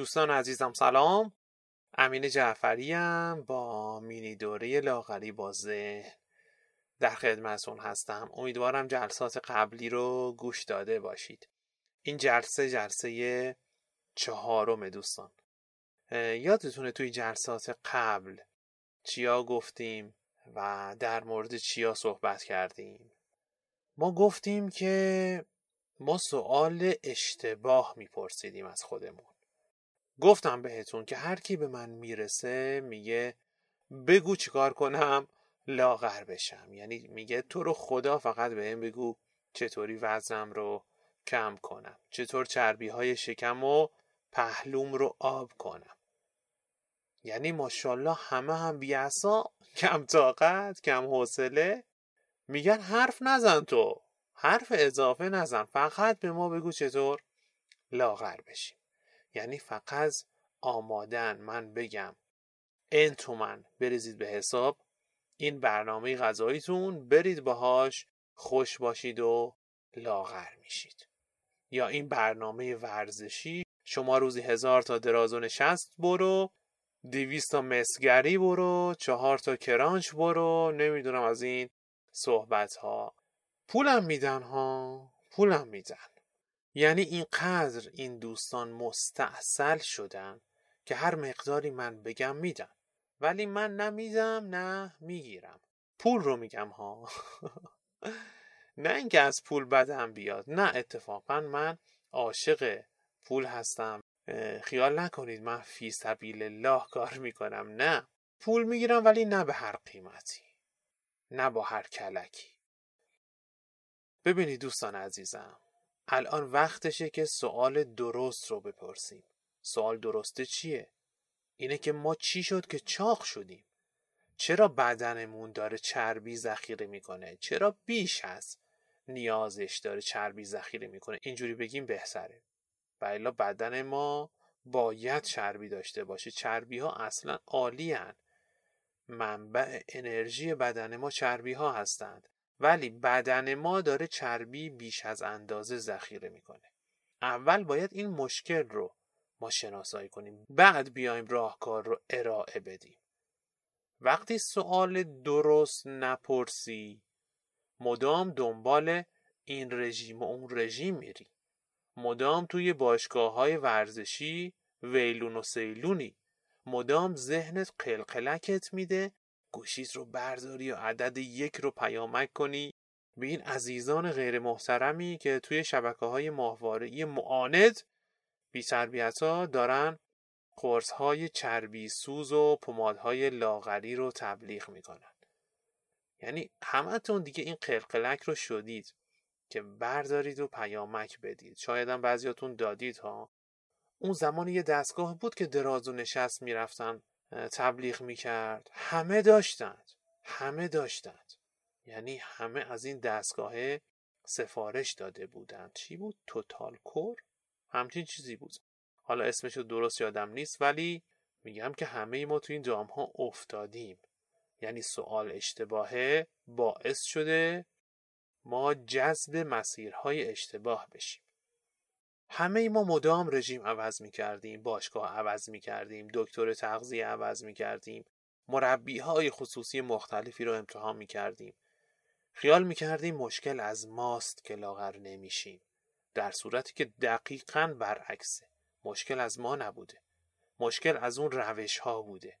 دوستان عزیزم سلام. امین جعفریم با مینی دوره لاغری بازه در خدمتتون هستم. امیدوارم جلسات قبلی رو گوش داده باشید. این جلسه جلسه چهارم دوستان. یادتونه توی جلسات قبل چیا گفتیم و در مورد چیا صحبت کردیم؟ ما گفتیم که ما سوال اشتباه میپرسیدیم از خودمون. گفتم بهتون که هر کی به من می‌رسه میگه بگو چیکار کنم لاغر بشم. یعنی میگه تو رو خدا فقط به این بگو چطوری وزنم رو کم کنم چطور چربی های شکم و پهلوم رو آب کنم. یعنی ماشاءالله همه هم بیاسا کم طاقت کم حوصله. میگن حرف نزن تو حرف اضافه نزن فقط به ما بگو چطور لاغر بشیم. یعنی فقط آمادن من بگم. این تومن بریزید به حساب. این برنامه غذاییتون برید باهاش خوش باشید و لاغر میشید. یا این برنامه ورزشی شما روزی هزار تا دراز و نشست برو. دیویست تا مسگری برو چهار تا کرانچ برو. نمی‌دونم از این صحبت ها پولم میدن ها؟ پولم میدن. یعنی اینقدر این دوستان مستاصل شدن که هر مقداری من بگم میدن. ولی من نمیدم نه می‌گیرم. پول رو میگم ها. نه اینکه از پول بدم بیاد. نه اتفاقا من عاشق پول هستم. خیال نکنید من فی سبیل الله کار می‌کنم. نه. پول می‌گیرم ولی نه به هر قیمتی. نه با هر کلکی. ببینید دوستان عزیزم. الان وقتشه که سوال درست رو بپرسیم سوال درسته چیه؟ اینه که ما چی شد که چاق شدیم؟ چرا بدنمون داره چربی ذخیره می‌کنه؟ چرا بیش از نیازش داره چربی ذخیره می‌کنه؟ اینجوری بگیم بهتره. و بدن ما باید چربی داشته باشه. چربی ها اصلا عالی هن. منبع انرژی بدن ما چربی ها هستند. ولی بدن ما داره چربی بیش از اندازه ذخیره می‌کنه. اول باید این مشکل رو ما شناسایی کنیم. بعد بیایم راهکار رو ارائه بدیم. وقتی سوال درست نپرسی مدام دنبال این رژیم و اون رژیم میری. مدام توی باشگاه های ورزشی ویلون و سیلونی. مدام ذهنت قلقلکت میده گوشیت رو برداری و عدد یک رو پیامک کنی. به این عزیزان غیر محترمی که توی شبکه های ماهواره معاند بی ها دارن قرص های چربی سوز و پمادهای لاغری رو تبلیغ می‌کنن. یعنی همتون دیگه این قلقلک رو شدید که بردارید و پیامک بدید. شاید هم بعضیاتون دادید ها. اون زمان یه دستگاه بود که دراز و نشست می‌رفتن. تبلیغ می‌کرد. همه داشتند. همه داشتند. یعنی همه از این دستگاه سفارش داده بودند. چی بود؟ توتال کور؟ همچین چیزی بود. حالا اسمش رو درست یادم نیست ولی میگم که همه ما تو این جام ها افتادیم. یعنی سوال اشتباهه باعث شده ما جذب مسیرهای اشتباه بشیم. همه ای ما مدام رژیم عوض می کردیم باشگاه عوض می کردیم دکتر تغذیه عوض می کردیم مربی های خصوصی مختلفی رو امتحان می کردیم خیال می کردیم مشکل از ماست که لاغر نمیشیم. در صورتی که دقیقا برعکسه. مشکل از ما نبوده. مشکل از اون روش ها بوده.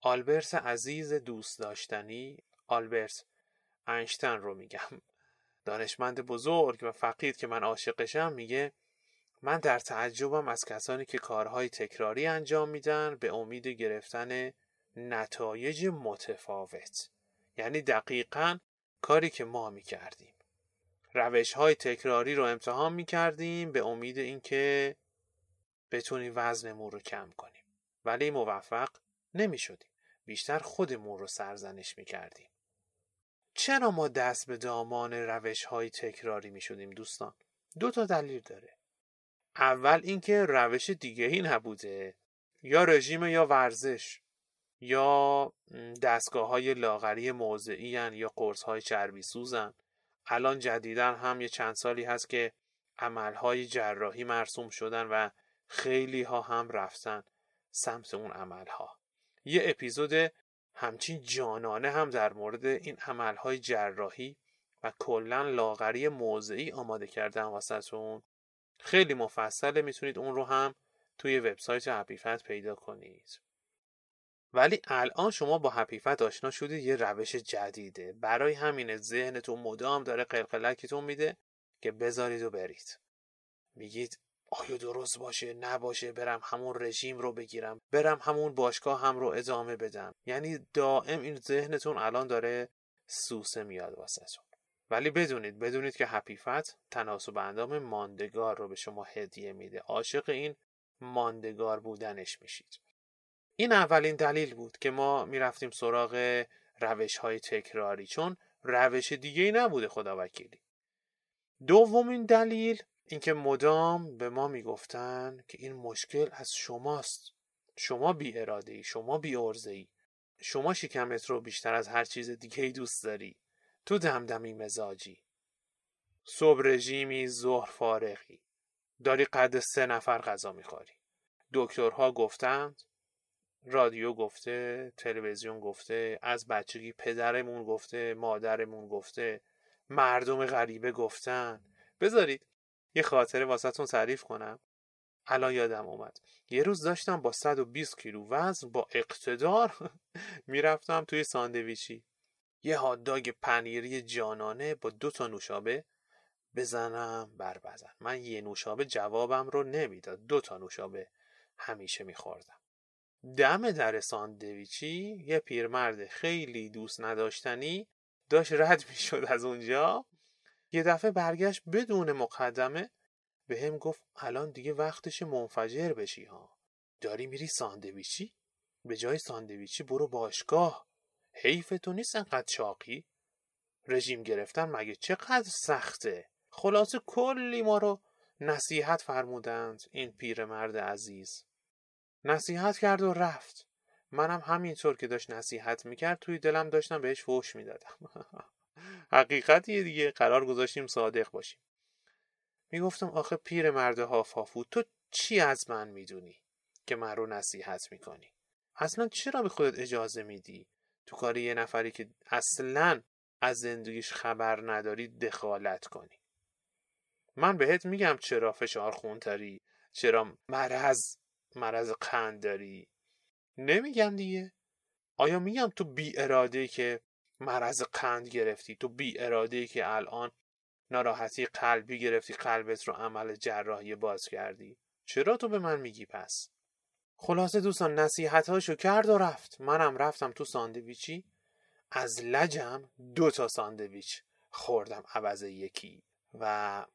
آلبرت عزیز دوست داشتنی آلبرت اینشتن رو میگم. دانشمند بزرگ و فقید که من عاشقشم میگه من در تعجبم از کسانی که کارهای تکراری انجام میدن به امید گرفتن نتایج متفاوت. یعنی دقیقا کاری که ما می‌کردیم. روش های تکراری رو امتحان می‌کردیم به امید اینکه بتونیم وزنمون رو کم کنیم. ولی موفق نمی‌شدیم. بیشتر خودمون رو سرزنش می‌کردیم. چرا ما دست به دامان روش های تکراری می شدیم دوستان؟ دو تا دلیل داره. اول اینکه روش دیگه ای نبوده. یا رژیم یا ورزش. یا دستگاه های لاغری موضعی یا قرص های چربی سوزن. الان جدیدن هم یه چند سالی هست که عملهای جراحی مرسوم شدن و خیلی ها هم رفتن سمت اون عمل ها یه اپیزود همچین جانانه هم در مورد این عمل های جراحی و کلا لاغری موضعی آماده کردن واسهتون خیلی مفصله می‌تونید اون رو هم توی وبسایت هپیفت پیدا کنید. ولی الان شما با هپیفت آشنا شدید یه روش جدیده. برای همینه ذهنتون مدام داره قلقلکتون میده که بذارید و برید. میگید آیا درست باشه؟ نباشه برم همون رژیم رو بگیرم برم همون باشگاه هم رو ادامه بدم. یعنی دائم این ذهنتون الان داره سوسه میاد واسهتون. ولی بدونید بدونید که هپیفت تناسب اندام ماندگار رو به شما هدیه میده. عاشق این ماندگار بودنش میشید. این اولین دلیل بود که ما می‌رفتیم سراغ روش های تکراری چون روش دیگه ای نبوده خدا وکیلی. دومین دلیل اینکه مدام به ما می‌گفتن که این مشکل از شماست. شما بی اراده ای شما بی ارزه ای شما شکمت رو بیشتر از هر چیز دیگه ای دوست داری. تو دمدمی مزاجی. صبح رژیمی ظهر فارغی. داری قد سه نفر غذا می‌خوری. دکترها گفتند رادیو گفته تلویزیون گفته از بچگی پدرمون گفته مادرمون گفته مردم غریبه گفتن. بذارید یه خاطره واسهتون تعریف کنم. الان یادم اومد. یه روز داشتم با 120 کیلو وزن با اقتدار می‌رفتم توی ساندویچی. یه هاداگ پنیری جانانه با دو تا نوشابه بزنم بر بزن. من یه نوشابه جوابم رو نمی‌داد. دو تا نوشابه همیشه میخوردم. دم در ساندویچی یه پیرمرد خیلی دوست نداشتنی داشت رد می‌شد از اونجا. یه دفعه برگشت بدون مقدمه به هم گفت الان دیگه وقتش منفجر بشی ها. داری میری ساندویچی؟ به جای ساندویچی برو باشگاه. حیف تو نیست انقدر چاقی رژیم گرفتن مگه چقدر سخته؟ خلاصه کلی ما رو نصیحت فرمودند این پیرمرد عزیز. نصیحت کرد و رفت. منم همینطور که داشت نصیحت می‌کرد توی دلم داشتم بهش فوش می‌دادم. حقیقتی دیگه قرار گذاشتیم صادق باشیم. می‌گفتم آخه پیر مرد هافافو تو چی از من می‌دونی که من رو نصیحت می‌کنی؟ اصلا چرا به خودت اجازه میدی؟ تو کار یه نفری که اصلا از زندگیش خبر نداری دخالت کنی. من بهت میگم چرا فشار خونتری چرا مرض مرض قند داری. نمیگم دیگه. آیا میگم تو بی اراده که مرض قند گرفتی تو بی اراده که الان ناراحتی قلبی گرفتی قلبت رو عمل جراحی باز کردی؟ چرا تو به من میگی پس؟ خلاصه دوستان نصیحت هاشو کرد و رفت. منم رفتم تو ساندویچی. از لجم دو تا ساندویچ خوردم عوض یکی. و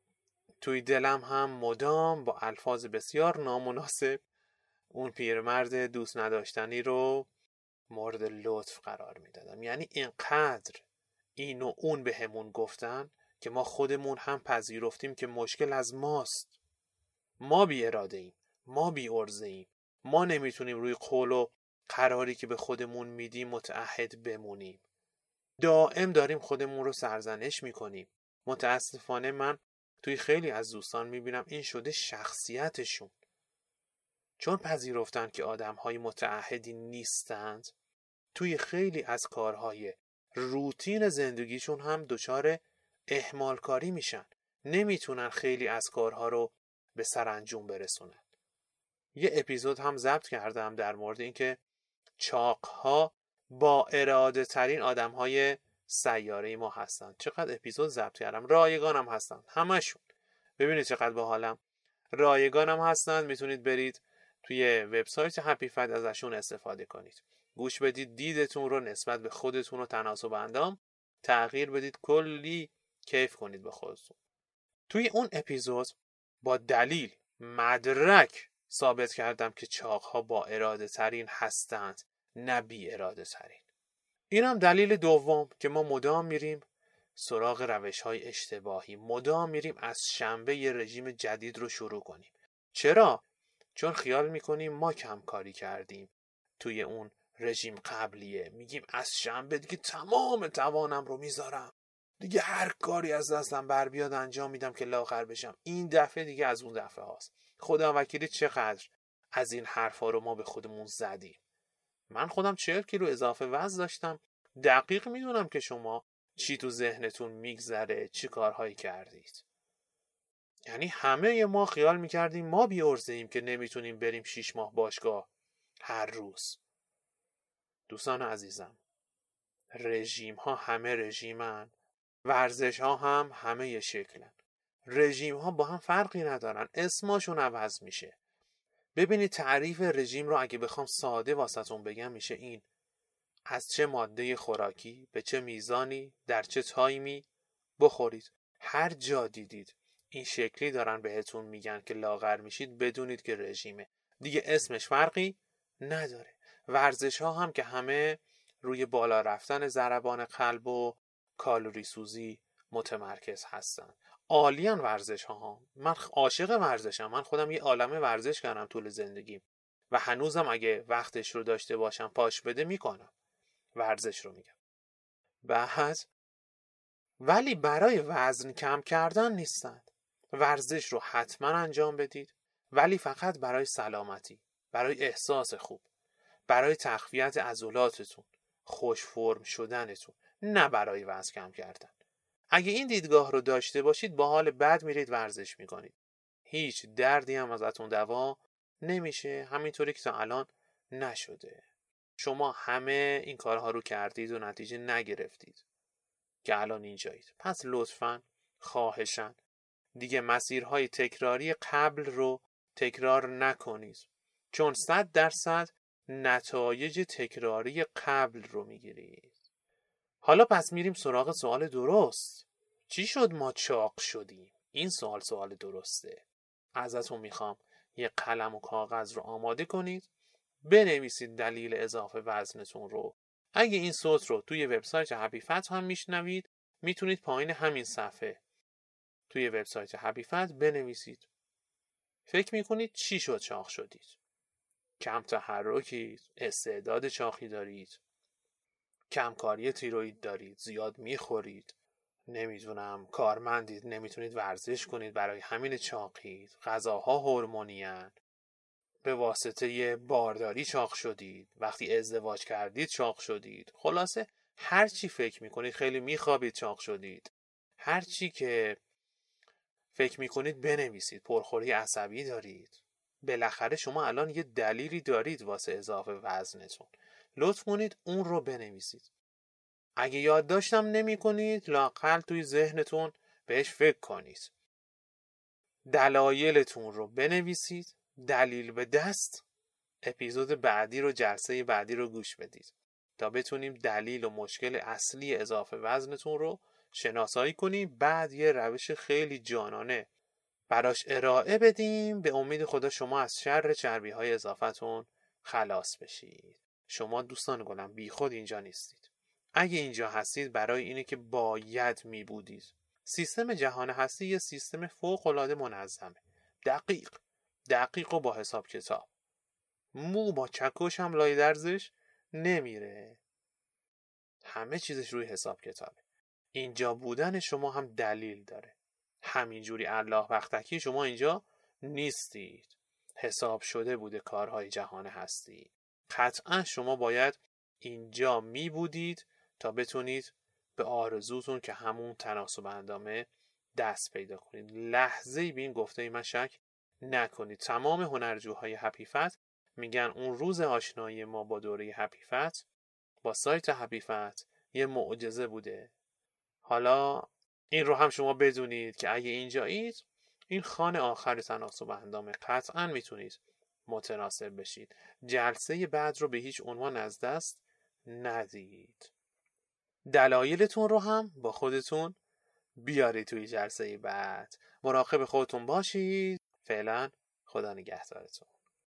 توی دلم هم مدام با الفاظ بسیار نامناسب اون پیرمرد دوست نداشتنی رو مورد لطف قرار می‌دادم. یعنی اینقدر این و اون به همون گفتن که ما خودمون هم پذیرفتیم که مشکل از ماست. ما بی اراده ایم ما بی ارزه ایم ما نمی‌تونیم روی قول و قراری که به خودمون میدیم متعهد بمونیم. دائم داریم خودمون رو سرزنش می‌کنیم. متاسفانه من توی خیلی از دوستان می‌بینم این شده شخصیتشون. چون پذیرفتن که آدم های متعهدی نیستند توی خیلی از کارهای روتین زندگیشون هم دچار احمال کاری میشن. نمی‌تونن خیلی از کارها رو به سرانجام برسونن. یه اپیزود هم ضبط کردم در مورد اینکه چاقها با اراده ترین آدم های سیاره ما هستن. چقدر اپیزود ضبط کردم. رایگانم هستن. همشون. ببینید چقدر با حالم رایگانم هستن. می‌تونید برید توی وبسایت هپی فد ازشون استفاده کنید. گوش بدید. دیدتون رو نسبت به خودتون و تناسب اندام تغییر بدید. کلی کیف کنید به خودتون. توی اون اپیزود با دلیل مدرک ثابت کردم که چاقها با اراده ترین هستند نه بی اراده ترین این هم دلیل دوم که ما مدام میریم سراغ روش های اشتباهی. مدام میریم از شنبه یه رژیم جدید رو شروع کنیم. چرا؟ چون خیال می‌کنیم ما کم کاری کردیم توی اون رژیم قبلیه. میگیم از شنبه دیگه تمام توانم رو می‌ذارم. دیگه هر کاری از دستم بر بیاد انجام میدم که لاغر بشم. این دفعه دیگه از اون دفعه هاست. خدا وکیلی چقدر از این حرفا رو ما به خودمون زدیم. من خودم چهل کیلو اضافه وزن داشتم. دقیق می‌دونم که شما چی تو ذهنتون میگذره چی کارهایی کردید. یعنی همه ما خیال می‌کردیم ما بیارزه ایم که نمی‌تونیم بریم شیش ماه باشگاه هر روز. دوستان عزیزم رژیم ها همه رژیمن. ورزش ها هم همه یه شکلن. رژیم ها با هم فرقی ندارن. اسماشون عوض میشه. ببینید تعریف رژیم رو اگه بخوام ساده واسهتون بگم میشه این. از چه ماده خوراکی به چه میزانی در چه تایمی بخورید. هر جا دیدید. این شکلی دارن بهتون میگن که لاغر میشید بدونید که رژیمه. دیگه اسمش فرقی نداره. ورزش ها هم که همه روی بالا رفتن ضربان قلب و کالوری سوزی متمرکز هستن. عالیان ورزش ها من عاشق ورزشم من خودم یه عالم ورزش کردم طول زندگیم. و هنوزم اگه وقتش رو داشته باشم پاش بده می‌کنم. ورزش رو میگم. بعد ولی برای وزن کم کردن نیستند ورزش رو حتما انجام بدید. ولی فقط برای سلامتی. برای احساس خوب. برای تقویت عضلاتتون. خوش فرم شدنتون نه برای وزن کم کردن. اگه این دیدگاه رو داشته باشید با حال بد میرید ورزش می‌کنید. هیچ دردی هم ازتون دوا نمیشه همینطوری که تا الان نشده. شما همه این کارها رو کردید و نتیجه نگرفتید. که الان اینجایید. پس لطفا خواهشن دیگه مسیرهای تکراری قبل رو تکرار نکنید. چون صد درصد نتایج تکراری قبل رو می‌گیرید حالا پس میریم سراغ سوال درست. چی شد ما چاق شدیم؟ این سوال سوال درسته. ازتون می‌خوام یه قلم و کاغذ رو آماده کنید. بنویسید دلیل اضافه وزنتون رو. اگه این صوت رو توی وبسایت حبیفت هم میشنوید می‌تونید پایین همین صفحه توی وبسایت حبیفت بنویسید. فکر می‌کنید چی شد چاق شدید؟ کم تحرکید استعداد چاقی دارید. کمکاری تیروید دارید زیاد می‌خورید. نمی‌دونم کارمندید نمی‌تونید ورزش کنید برای همین چاقید. غذاها هورمونیان به واسطه بارداری چاق شدید. وقتی ازدواج کردید چاق شدید. خلاصه هر چی فکر می‌کنید خیلی میخوابید چاق شدید. هر چی که فکر می‌کنید بنویسید. پرخوری عصبی دارید. بالاخره شما الان یه دلیلی دارید واسه اضافه وزنتون. لطف کنید اون رو بنویسید. اگه یادداشتم نمی کنید لاقل توی ذهنتون بهش فکر کنید. دلایلتون رو بنویسید. دلیل به دست. اپیزود بعدی رو جلسه بعدی رو گوش بدید. تا بتونیم دلیل و مشکل اصلی اضافه وزنتون رو شناسایی کنیم. بعد یه روش خیلی جانانه براش ارائه بدیم. به امید خدا شما از شر چربی های اضافتون خلاص بشید. شما دوستان گلم بی خود اینجا نیستید. اگه اینجا هستید برای اینه که باید می بودید سیستم جهان هستی یه سیستم فوق العاده منظمه. دقیق. دقیق و با حساب کتاب. مو با چکش هم لای درزش نمیره. همه چیزش روی حساب کتابه. اینجا بودن شما هم دلیل داره. همینجوری الله وقتکی شما اینجا نیستید. حساب شده بوده کارهای جهان هستی. قطعا شما باید اینجا می بودید تا بتونید به آرزوتون که همون تناسب اندامه دست پیدا کنید. لحظه به این گفته ای من شک نکنید. تمام هنرجوهای حپیفت میگن اون روز آشنایی ما با دوره حپیفت با سایت حپیفت یه معجزه بوده. حالا این رو هم شما بدونید که اگه اینجایید این خانه آخر تناسب اندامه قطعا می‌تونید متناسب بشید. جلسه بعد رو به هیچ عنوان از دست ندید. دلایلتون رو هم با خودتون بیارید توی جلسه بعد. مراقب خودتون باشید. فعلا خدا نگهدارتون.